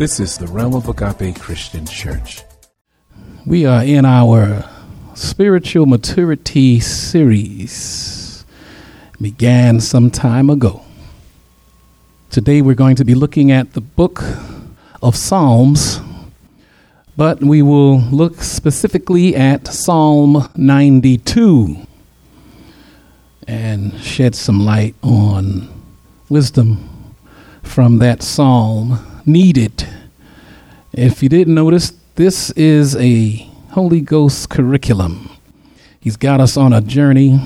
This is the Realm of Agape Christian Church. We are in our spiritual maturity series. Began some time ago. Today we're going to be looking at the book of Psalms, but we will look specifically at Psalm 92 and shed some light on wisdom from that psalm needed. If you didn't notice, this is a Holy Ghost curriculum. He's got us on a journey.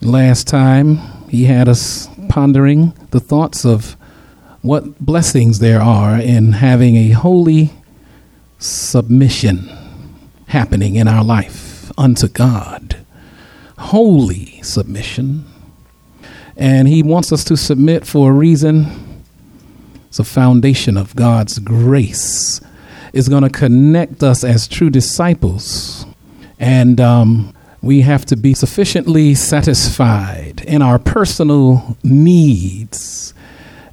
Last time, he had us pondering the thoughts of what blessings there are in having a holy submission happening in our life unto God. Holy submission. And he wants us to submit for a reason it's a foundation of God's grace. Is going to connect us as true disciples. And um, we have to be sufficiently satisfied in our personal needs.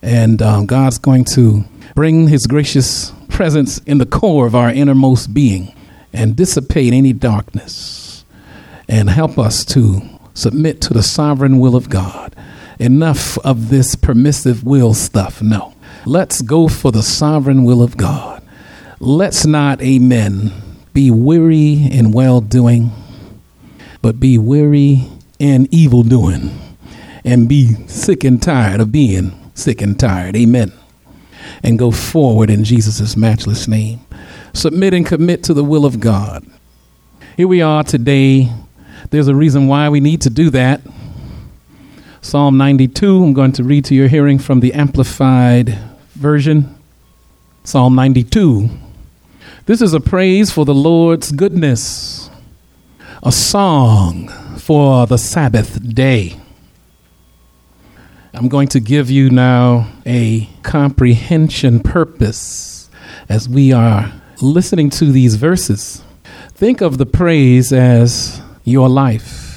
And um, God's going to bring His gracious presence in the core of our innermost being and dissipate any darkness and help us to submit to the sovereign will of God. Enough of this permissive will stuff. No. Let's go for the sovereign will of God. Let's not, amen, be weary in well doing, but be weary in evil doing, and be sick and tired of being sick and tired. Amen. And go forward in Jesus' matchless name. Submit and commit to the will of God. Here we are today. There's a reason why we need to do that. Psalm 92, I'm going to read to your hearing from the Amplified Version, Psalm 92. This is a praise for the Lord's goodness, a song for the Sabbath day. I'm going to give you now a comprehension purpose as we are listening to these verses. Think of the praise as your life.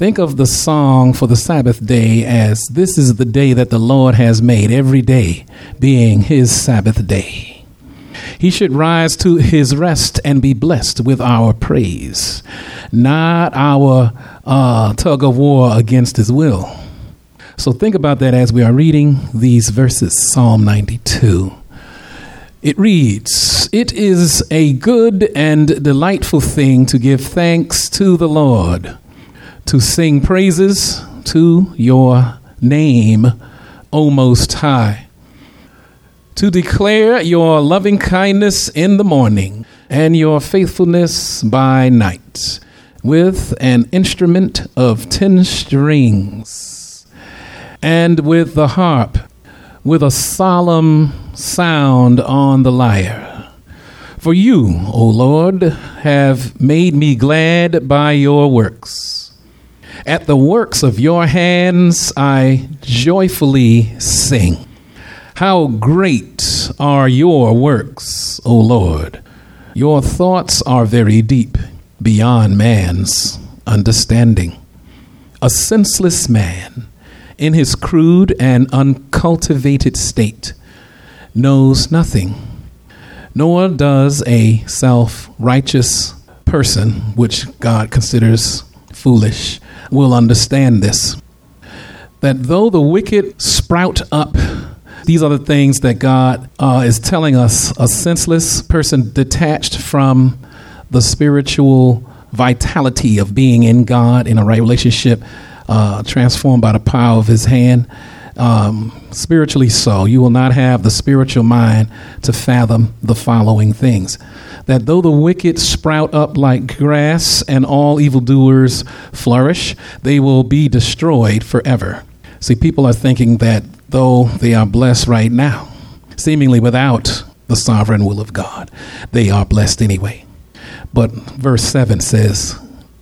Think of the song for the Sabbath day as this is the day that the Lord has made, every day being his Sabbath day. He should rise to his rest and be blessed with our praise, not our uh, tug of war against his will. So think about that as we are reading these verses, Psalm 92. It reads, It is a good and delightful thing to give thanks to the Lord to sing praises to your name, O Most High, to declare your loving kindness in the morning and your faithfulness by night with an instrument of ten strings and with the harp with a solemn sound on the lyre. For you, O Lord, have made me glad by your works. At the works of your hands I joyfully sing. How great are your works, O Lord! Your thoughts are very deep, beyond man's understanding. A senseless man, in his crude and uncultivated state, knows nothing, nor does a self righteous person, which God considers foolish, will understand this. That though the wicked sprout up, these are the things that God uh, is telling us a senseless person detached from the spiritual vitality of being in God in a right relationship, uh, transformed by the power of His hand. Um, spiritually so, you will not have the spiritual mind to fathom the following things that though the wicked sprout up like grass and all evildoers flourish, they will be destroyed forever. See, people are thinking that though they are blessed right now, seemingly without the sovereign will of God, they are blessed anyway. But verse 7 says,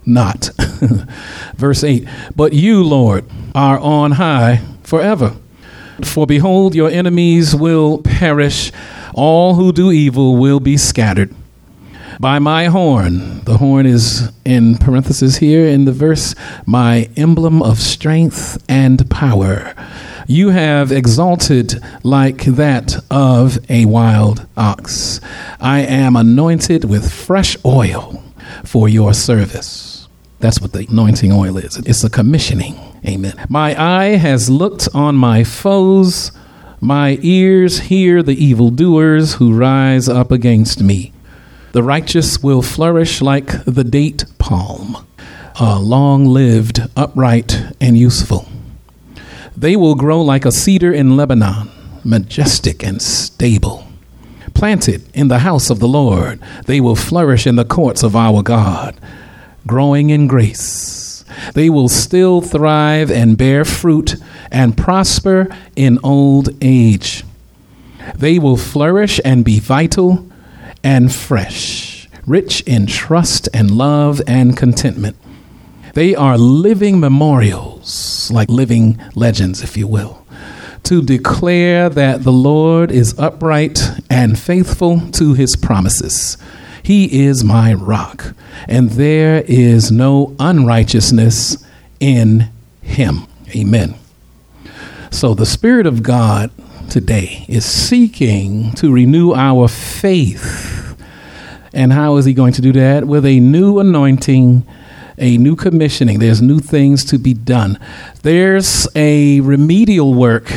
not. verse 8, but you, Lord, are on high forever. For behold, your enemies will perish, all who do evil will be scattered by my horn. The horn is in parenthesis here in the verse, my emblem of strength and power. You have exalted like that of a wild ox. I am anointed with fresh oil for your service. That's what the anointing oil is. It's a commissioning. Amen. My eye has looked on my foes. My ears hear the evildoers who rise up against me. The righteous will flourish like the date palm, uh, long lived, upright, and useful. They will grow like a cedar in Lebanon, majestic and stable. Planted in the house of the Lord, they will flourish in the courts of our God, growing in grace. They will still thrive and bear fruit and prosper in old age. They will flourish and be vital and fresh, rich in trust and love and contentment. They are living memorials, like living legends, if you will, to declare that the Lord is upright and faithful to his promises. He is my rock, and there is no unrighteousness in him. Amen. So, the Spirit of God today is seeking to renew our faith. And how is he going to do that? With a new anointing, a new commissioning. There's new things to be done. There's a remedial work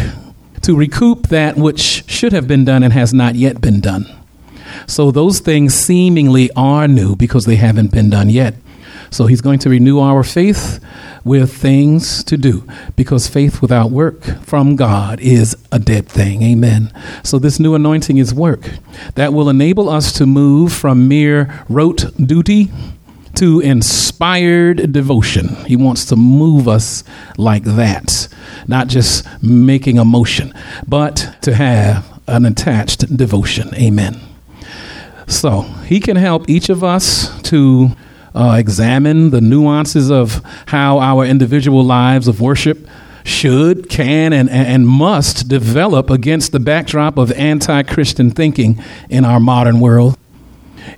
to recoup that which should have been done and has not yet been done. So those things seemingly are new because they haven't been done yet. So he's going to renew our faith with things to do because faith without work from God is a dead thing. Amen. So this new anointing is work that will enable us to move from mere rote duty to inspired devotion. He wants to move us like that, not just making a motion, but to have an attached devotion. Amen. So he can help each of us to uh, examine the nuances of how our individual lives of worship should, can, and, and must develop against the backdrop of anti Christian thinking in our modern world.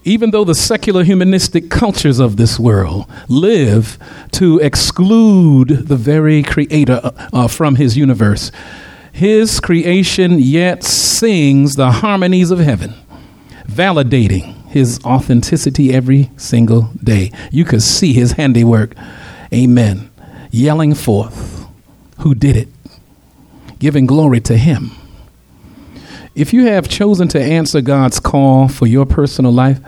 Even though the secular humanistic cultures of this world live to exclude the very creator uh, uh from his universe, his creation yet sings the harmonies of heaven, validating his authenticity every single day. You could see his handiwork. Amen. Yelling forth who did it, giving glory to him. If you have chosen to answer God's call for your personal life,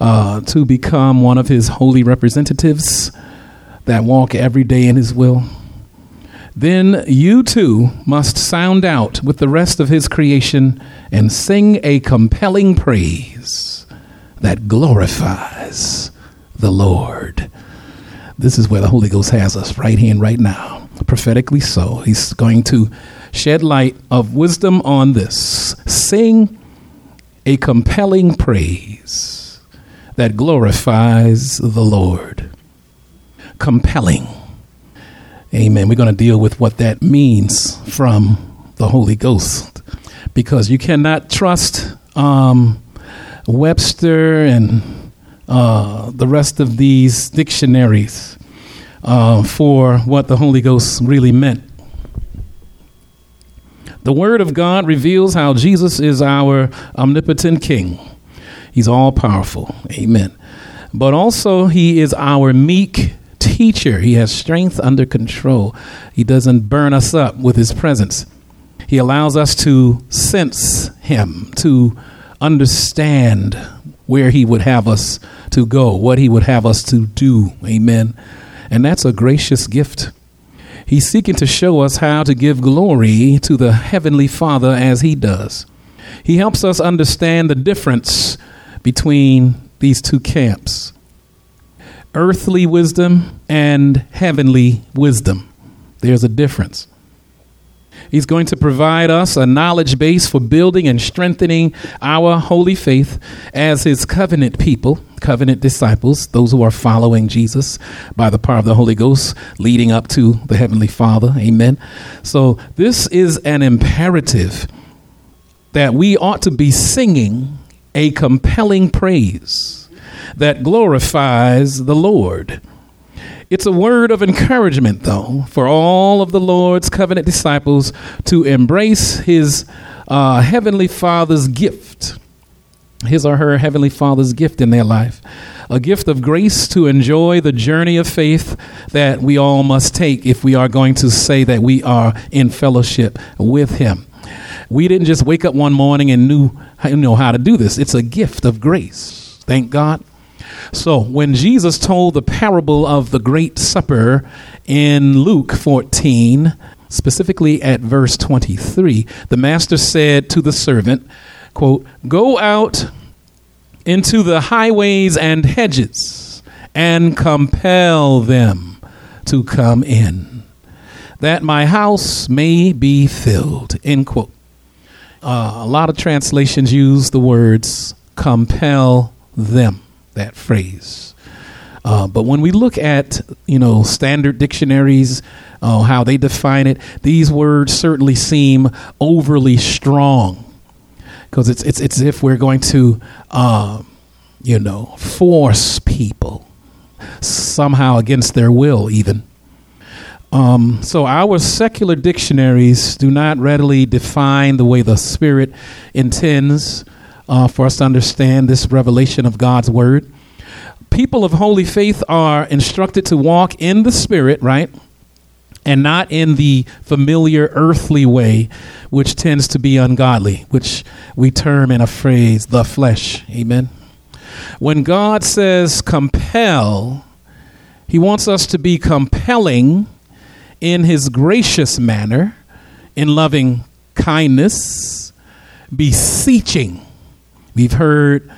uh, to become one of his holy representatives that walk every day in his will, then you too must sound out with the rest of his creation and sing a compelling praise that glorifies the Lord. This is where the Holy Ghost has us right here and right now, prophetically so. He's going to shed light of wisdom on this. Sing a compelling praise that glorifies the Lord. Compelling. Amen. We're going to deal with what that means from the Holy Ghost because you cannot trust um, Webster and uh, the rest of these dictionaries uh, for what the Holy Ghost really meant. The Word of God reveals how Jesus is our omnipotent King. He's all powerful. Amen. But also, He is our meek teacher. He has strength under control. He doesn't burn us up with His presence. He allows us to sense Him, to understand where He would have us to go, what He would have us to do. Amen. And that's a gracious gift. He's seeking to show us how to give glory to the Heavenly Father as He does. He helps us understand the difference between these two camps earthly wisdom and heavenly wisdom. There's a difference. He's going to provide us a knowledge base for building and strengthening our holy faith as his covenant people, covenant disciples, those who are following Jesus by the power of the Holy Ghost, leading up to the Heavenly Father. Amen. So, this is an imperative that we ought to be singing a compelling praise that glorifies the Lord It's a word of encouragement, though, for all of the Lord's covenant disciples to embrace his uh, heavenly Father's gift, his or her heavenly Father's gift in their life, a gift of grace to enjoy the journey of faith that we all must take if we are going to say that we are in fellowship with him. We didn't just wake up one morning and knew you know how to do this. It's a gift of grace. Thank God so, when Jesus told the parable of the Great Supper in Luke 14, specifically at verse 23, the master said to the servant, quote, Go out into the highways and hedges and compel them to come in, that my house may be filled. End quote. Uh, a lot of translations use the words compel them that phrase. Uh, but when we look at you know standard dictionaries, uh, how they define it, these words certainly seem overly strong because it's it's it's as if we're going to uh, you know force people somehow against their will even. Um, so our secular dictionaries do not readily define the way the Spirit intends uh, for us to understand this revelation of God's word. People of holy faith are instructed to walk in the Spirit, right? And not in the familiar earthly way, which tends to be ungodly, which we term in a phrase, the flesh. Amen. When God says compel, He wants us to be compelling in His gracious manner, in loving kindness, beseeching We've heard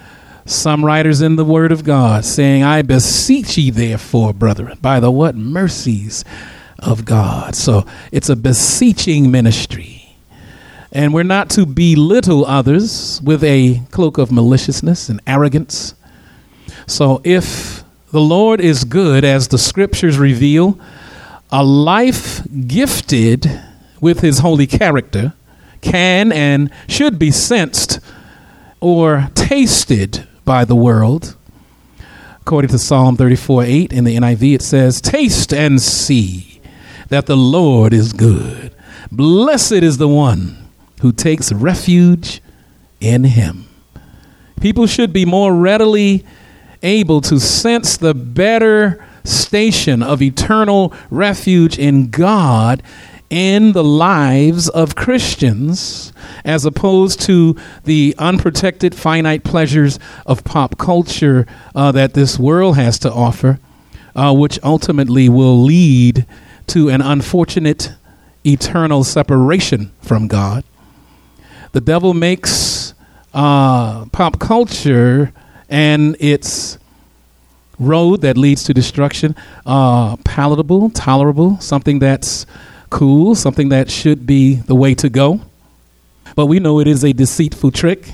some writers in the Word of God saying, I beseech ye therefore, brethren, by the what mercies of God. So it's a beseeching ministry. And we're not to belittle others with a cloak of maliciousness and arrogance. So if the Lord is good, as the scriptures reveal, a life gifted with his holy character can and should be sensed or tasted by the world. According to Psalm 34 8 in the NIV, it says, Taste and see that the Lord is good. Blessed is the one who takes refuge in him. People should be more readily able to sense the better station of eternal refuge in God in the lives of Christians as opposed to the unprotected finite pleasures of pop culture uh, that this world has to offer, uh, which ultimately will lead to an unfortunate eternal separation from God. The devil makes uh, pop culture and its road that leads to destruction uh, palatable, tolerable, something that's cool, something that should be the way to go. But we know it is a deceitful trick.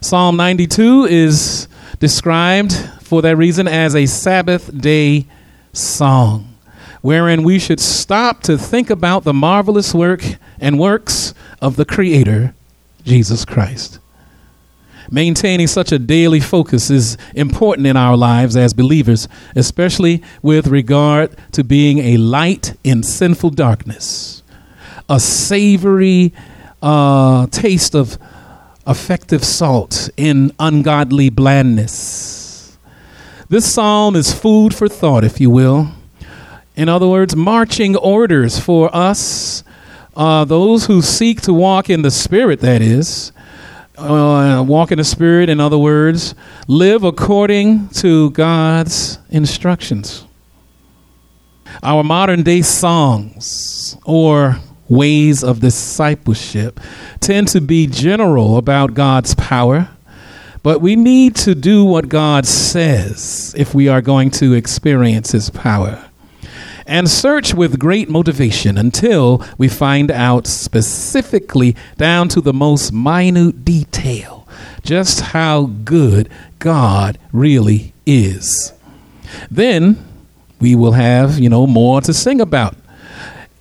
Psalm 92 is described for that reason as a Sabbath day song, wherein we should stop to think about the marvelous work and works of the Creator, Jesus Christ. Maintaining such a daily focus is important in our lives as believers, especially with regard to being a light in sinful darkness, a savory uh, taste of effective salt in ungodly blandness. This psalm is food for thought, if you will. In other words, marching orders for us, uh, those who seek to walk in the Spirit, that is, uh, walk in the Spirit, in other words, live according to God's instructions. Our modern day songs or ways of discipleship tend to be general about God's power, but we need to do what God says if we are going to experience His power and search with great motivation until we find out specifically, down to the most minute detail, just how good God really is. Then we will have, you know, more to sing about.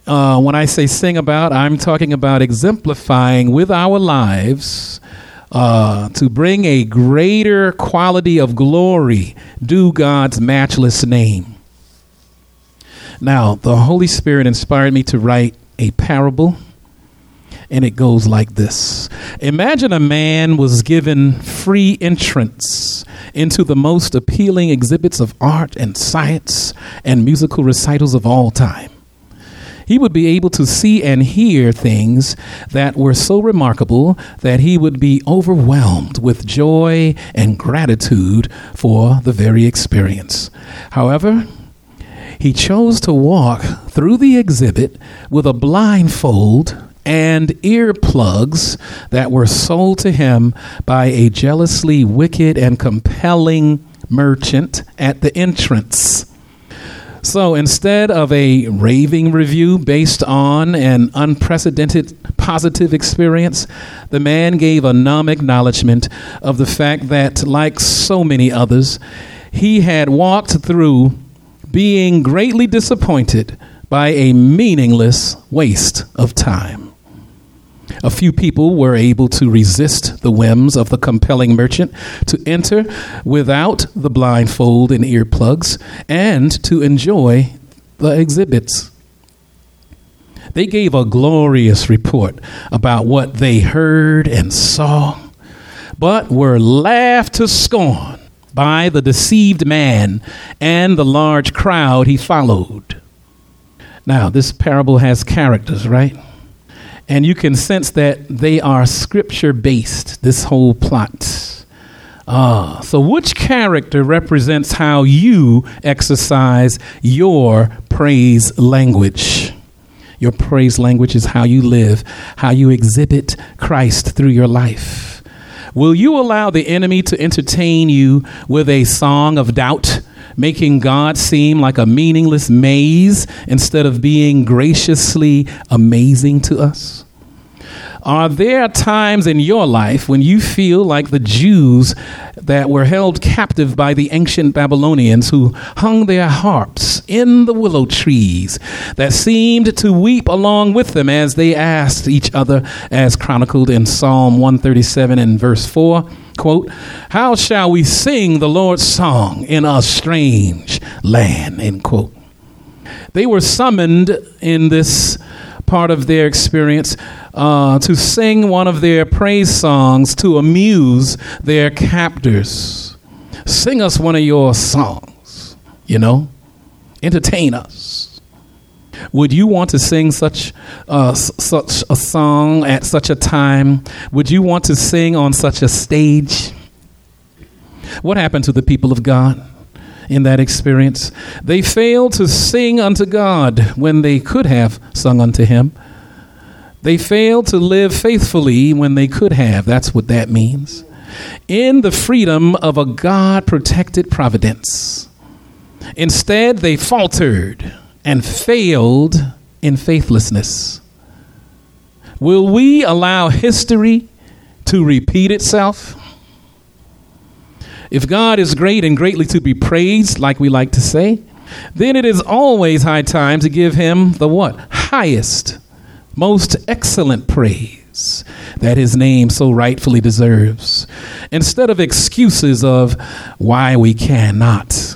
Uh, when I say sing about, I'm talking about exemplifying with our lives uh, to bring a greater quality of glory due God's matchless name. Now, the Holy Spirit inspired me to write a parable, and it goes like this Imagine a man was given free entrance into the most appealing exhibits of art and science and musical recitals of all time he would be able to see and hear things that were so remarkable that he would be overwhelmed with joy and gratitude for the very experience. However, he chose to walk through the exhibit with a blindfold and earplugs that were sold to him by a jealously wicked and compelling merchant at the entrance. So instead of a raving review based on an unprecedented positive experience, the man gave a numb acknowledgement of the fact that, like so many others, he had walked through being greatly disappointed by a meaningless waste of time. A few people were able to resist the whims of the compelling merchant to enter without the blindfold and earplugs and to enjoy the exhibits. They gave a glorious report about what they heard and saw, but were laughed to scorn by the deceived man and the large crowd he followed. Now, this parable has characters, right? And you can sense that they are scripture based, this whole plot. Ah, so which character represents how you exercise your praise language? Your praise language is how you live, how you exhibit Christ through your life. Will you allow the enemy to entertain you with a song of doubt? making God seem like a meaningless maze instead of being graciously amazing to us? Are there times in your life when you feel like the Jews that were held captive by the ancient Babylonians who hung their harps in the willow trees that seemed to weep along with them as they asked each other, as chronicled in Psalm 137 and verse 4? quote, How shall we sing the Lord's song in a strange land, end quote. They were summoned in this part of their experience uh, to sing one of their praise songs to amuse their captors. Sing us one of your songs, you know, entertain us. Would you want to sing such uh, such a song at such a time? Would you want to sing on such a stage? What happened to the people of God in that experience? They failed to sing unto God when they could have sung unto Him. They failed to live faithfully when they could have. That's what that means. In the freedom of a God protected providence. Instead, they faltered and failed in faithlessness. Will we allow history to repeat itself? If God is great and greatly to be praised, like we like to say, then it is always high time to give him the what? Highest, most excellent praise that his name so rightfully deserves, instead of excuses of why we cannot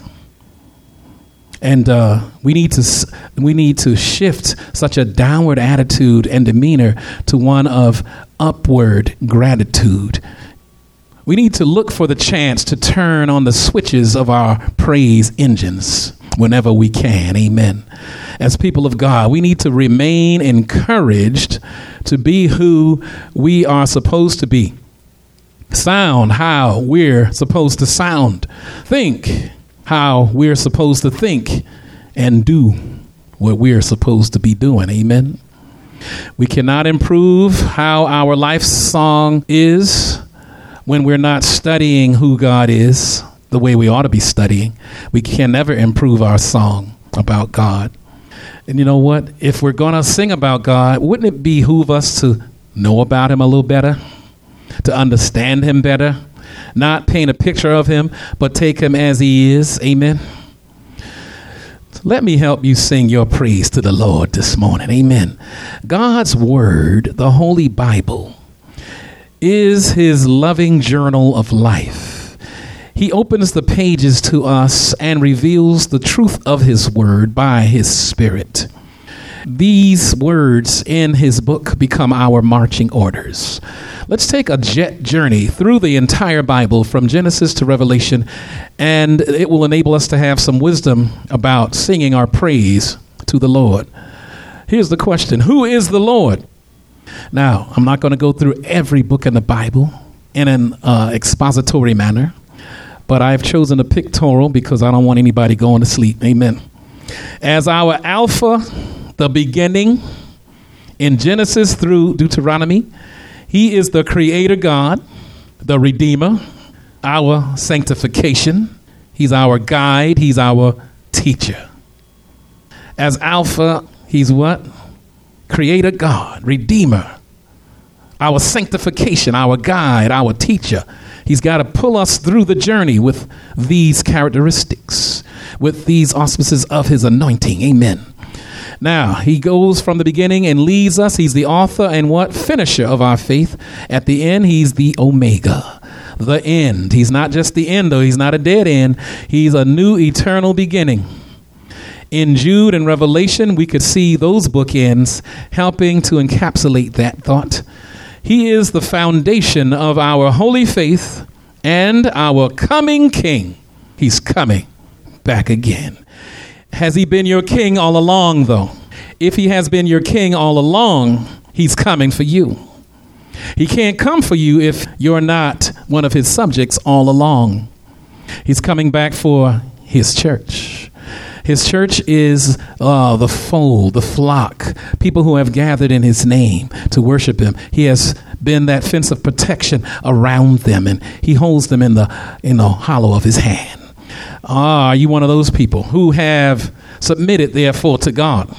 and uh, we need to we need to shift such a downward attitude and demeanor to one of upward gratitude. We need to look for the chance to turn on the switches of our praise engines whenever we can. Amen. As people of God, we need to remain encouraged to be who we are supposed to be. Sound how we're supposed to sound. Think how we're supposed to think and do what we're supposed to be doing. Amen. We cannot improve how our life song is when we're not studying who God is the way we ought to be studying. We can never improve our song about God. And you know what? If we're going to sing about God, wouldn't it behoove us to know about Him a little better, to understand Him better, not paint a picture of him, but take him as he is. Amen. Let me help you sing your praise to the Lord this morning. Amen. God's Word, the Holy Bible, is his loving journal of life. He opens the pages to us and reveals the truth of His Word by His Spirit. These words in His book become our marching orders. Let's take a jet journey through the entire Bible from Genesis to Revelation, and it will enable us to have some wisdom about singing our praise to the Lord. Here's the question Who is the Lord? Now, I'm not going to go through every book in the Bible in an uh, expository manner but I've chosen a pictorial because I don't want anybody going to sleep. Amen. As our Alpha, the beginning, in Genesis through Deuteronomy, He is the Creator God, the Redeemer, our sanctification. He's our guide, He's our teacher. As Alpha, He's what? Creator God, Redeemer, our sanctification, our guide, our teacher. He's got to pull us through the journey with these characteristics, with these auspices of his anointing. Amen. Now, he goes from the beginning and leads us. He's the author and what? Finisher of our faith. At the end, he's the Omega, the end. He's not just the end, though. He's not a dead end. He's a new eternal beginning. In Jude and Revelation, we could see those bookends helping to encapsulate that thought. He is the foundation of our holy faith and our coming king. He's coming back again. Has he been your king all along, though? If he has been your king all along, he's coming for you. He can't come for you if you're not one of his subjects all along. He's coming back for his church. His church is uh, the fold, the flock, people who have gathered in his name to worship him. He has been that fence of protection around them, and he holds them in the, in the hollow of his hand. Ah, are you one of those people who have submitted, therefore, to God?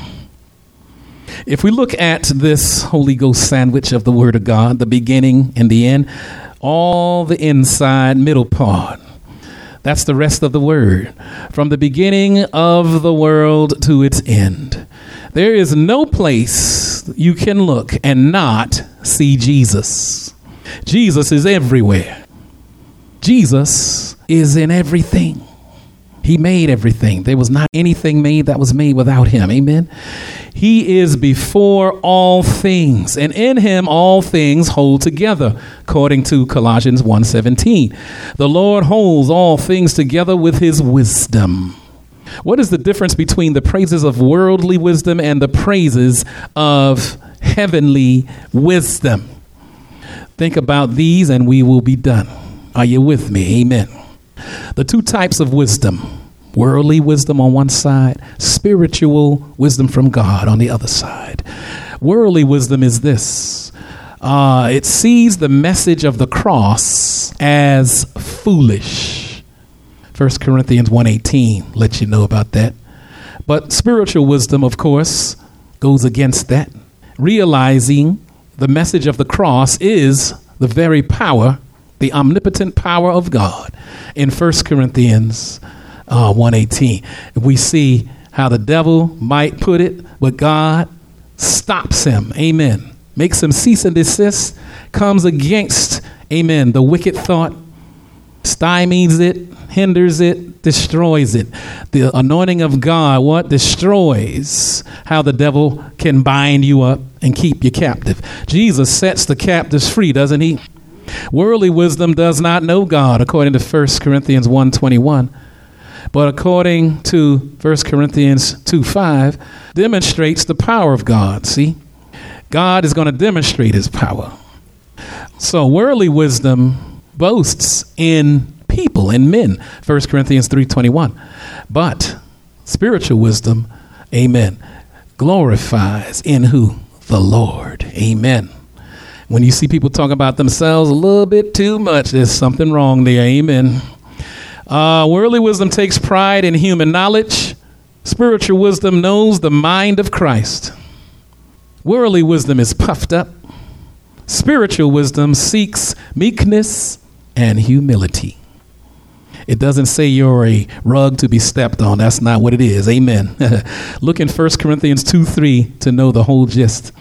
If we look at this Holy Ghost sandwich of the Word of God, the beginning and the end, all the inside middle part, that's the rest of the word. From the beginning of the world to its end. There is no place you can look and not see Jesus. Jesus is everywhere. Jesus is in everything. He made everything. There was not anything made that was made without him. Amen. He is before all things, and in him all things hold together, according to Colossians 1:17. The Lord holds all things together with his wisdom. What is the difference between the praises of worldly wisdom and the praises of heavenly wisdom? Think about these and we will be done. Are you with me? Amen. The two types of wisdom worldly wisdom on one side, spiritual wisdom from God on the other side. Worldly wisdom is this uh, it sees the message of the cross as foolish. 1 Corinthians 1:18 lets you know about that. But spiritual wisdom, of course, goes against that, realizing the message of the cross is the very power the omnipotent power of God in 1 Corinthians uh, 118. We see how the devil might put it, but God stops him. Amen. Makes him cease and desist, comes against, amen, the wicked thought, stymies it, hinders it, destroys it. The anointing of God, what? Destroys how the devil can bind you up and keep you captive. Jesus sets the captives free, doesn't he? Worldly wisdom does not know God, according to 1 Corinthians 1.21. But according to 1 Corinthians 2 5, demonstrates the power of God. See? God is going to demonstrate his power. So worldly wisdom boasts in people, in men. 1 Corinthians 3.21. But spiritual wisdom, amen, glorifies in who? The Lord. Amen. When you see people talk about themselves a little bit too much, there's something wrong there. Amen. Uh, worldly wisdom takes pride in human knowledge. Spiritual wisdom knows the mind of Christ. Worldly wisdom is puffed up. Spiritual wisdom seeks meekness and humility. It doesn't say you're a rug to be stepped on. That's not what it is. Amen. Look in 1 Corinthians 2 3 to know the whole gist.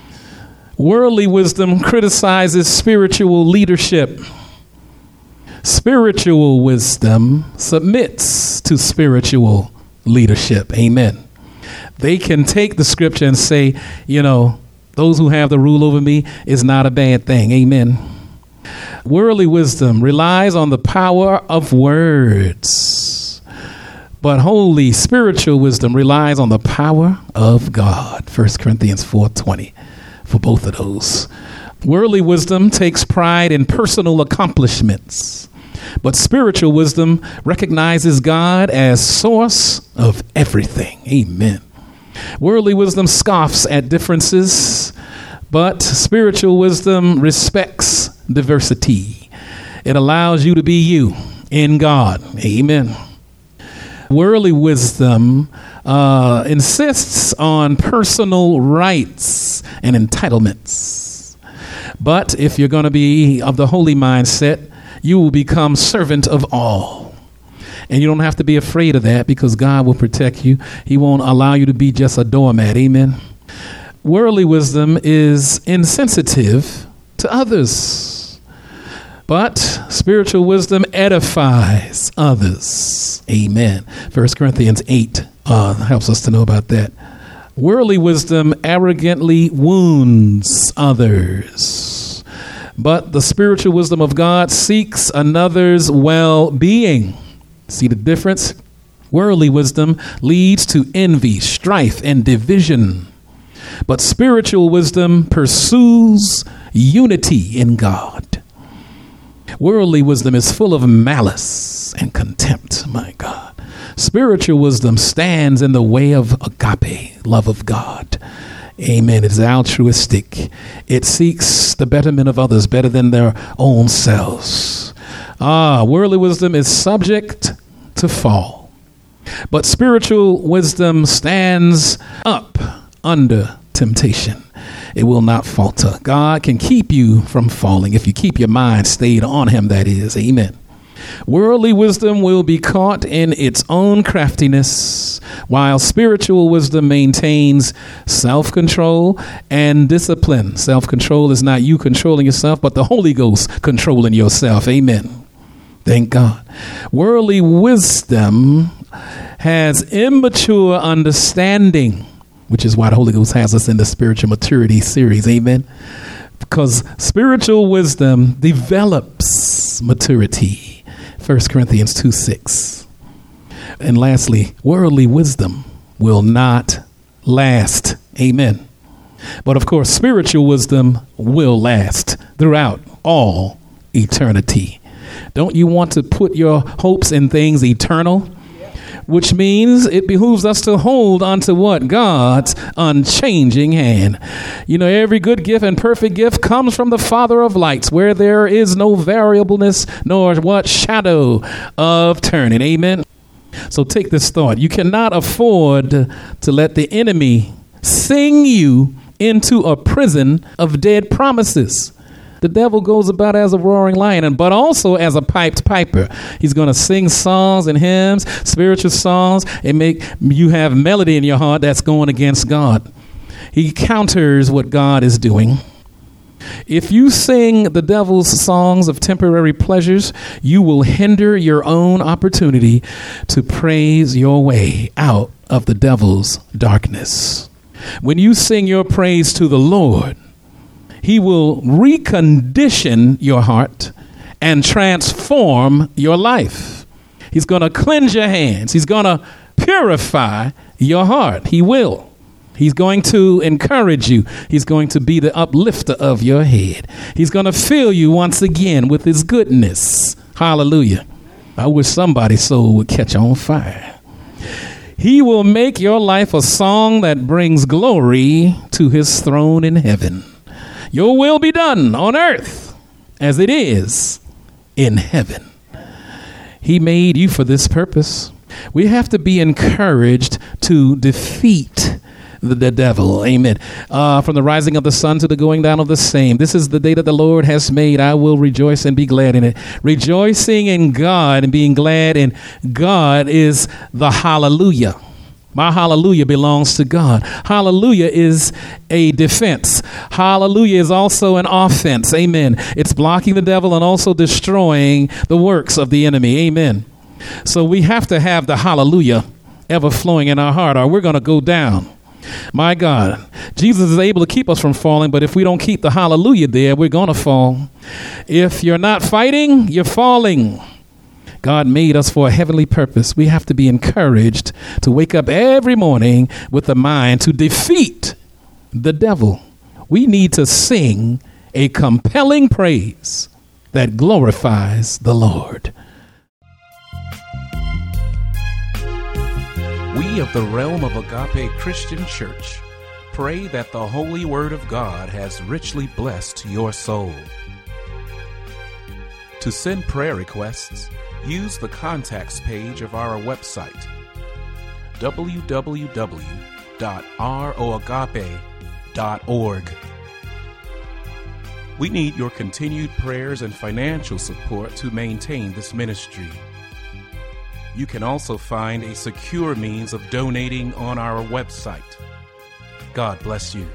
Worldly wisdom criticizes spiritual leadership. Spiritual wisdom submits to spiritual leadership. Amen. They can take the scripture and say, you know, those who have the rule over me is not a bad thing. Amen. Worldly wisdom relies on the power of words. But holy spiritual wisdom relies on the power of God. 1 Corinthians 4:20 for both of those. Worldly wisdom takes pride in personal accomplishments. But spiritual wisdom recognizes God as source of everything. Amen. Worldly wisdom scoffs at differences, but spiritual wisdom respects diversity. It allows you to be you in God. Amen. Worldly wisdom uh, insists on personal rights and entitlements. But if you're going to be of the holy mindset, you will become servant of all. And you don't have to be afraid of that because God will protect you. He won't allow you to be just a doormat. Amen. Worldly wisdom is insensitive to others, but spiritual wisdom edifies others. Amen. 1 Corinthians 8 uh, helps us to know about that. Worldly wisdom arrogantly wounds others, but the spiritual wisdom of God seeks another's well being. See the difference? Worldly wisdom leads to envy, strife, and division. But spiritual wisdom pursues unity in God. Worldly wisdom is full of malice and contempt, my God. Spiritual wisdom stands in the way of agape, love of God. Amen. It's altruistic. It seeks the betterment of others better than their own selves. Ah, worldly wisdom is subject to fall, but spiritual wisdom stands up under temptation. It will not falter. God can keep you from falling if you keep your mind stayed on Him, that is. Amen. Worldly wisdom will be caught in its own craftiness, while spiritual wisdom maintains self control and discipline. Self control is not you controlling yourself, but the Holy Ghost controlling yourself. Amen. Thank God. Worldly wisdom has immature understanding, which is why the Holy Ghost has us in the spiritual maturity series. Amen. Because spiritual wisdom develops maturity. 1 Corinthians 2 6. And lastly, worldly wisdom will not last. Amen. But of course, spiritual wisdom will last throughout all eternity. Don't you want to put your hopes in things eternal? Which means it behooves us to hold onto what? God's unchanging hand. You know, every good gift and perfect gift comes from the Father of lights, where there is no variableness nor what shadow of turning. Amen. So take this thought. You cannot afford to let the enemy sing you into a prison of dead promises. The devil goes about as a roaring lion, but also as a pied piper. He's going to sing songs and hymns, spiritual songs, and make you have melody in your heart that's going against God. He counters what God is doing. If you sing the devil's songs of temporary pleasures, you will hinder your own opportunity to praise your way out of the devil's darkness. When you sing your praise to the Lord, he will recondition your heart and transform your life. He's going to cleanse your hands. He's going to purify your heart. He will. He's going to encourage you. He's going to be the uplifter of your head. He's going to fill you once again with his goodness. Hallelujah. I wish somebody's soul would catch on fire. He will make your life a song that brings glory to his throne in heaven. Your will be done on earth as it is in heaven. He made you for this purpose. We have to be encouraged to defeat the, the devil. Amen. Uh, from the rising of the sun to the going down of the same. This is the day that the Lord has made. I will rejoice and be glad in it. Rejoicing in God and being glad in God is the hallelujah. My hallelujah belongs to God. Hallelujah is a defense. Hallelujah is also an offense. Amen. It's blocking the devil and also destroying the works of the enemy. Amen. So we have to have the hallelujah ever flowing in our heart or we're going to go down. My God, Jesus is able to keep us from falling, but if we don't keep the hallelujah there, we're going to fall. If you're not fighting, you're falling. God made us for a heavenly purpose. We have to be encouraged to wake up every morning with a mind to defeat the devil. We need to sing a compelling praise that glorifies the Lord. We of the realm of Agape Christian Church pray that the holy word of God has richly blessed your soul. To send prayer requests, use the contacts page of our website www.roagape.org. We need your continued prayers and financial support to maintain this ministry. You can also find a secure means of donating on our website. God bless you.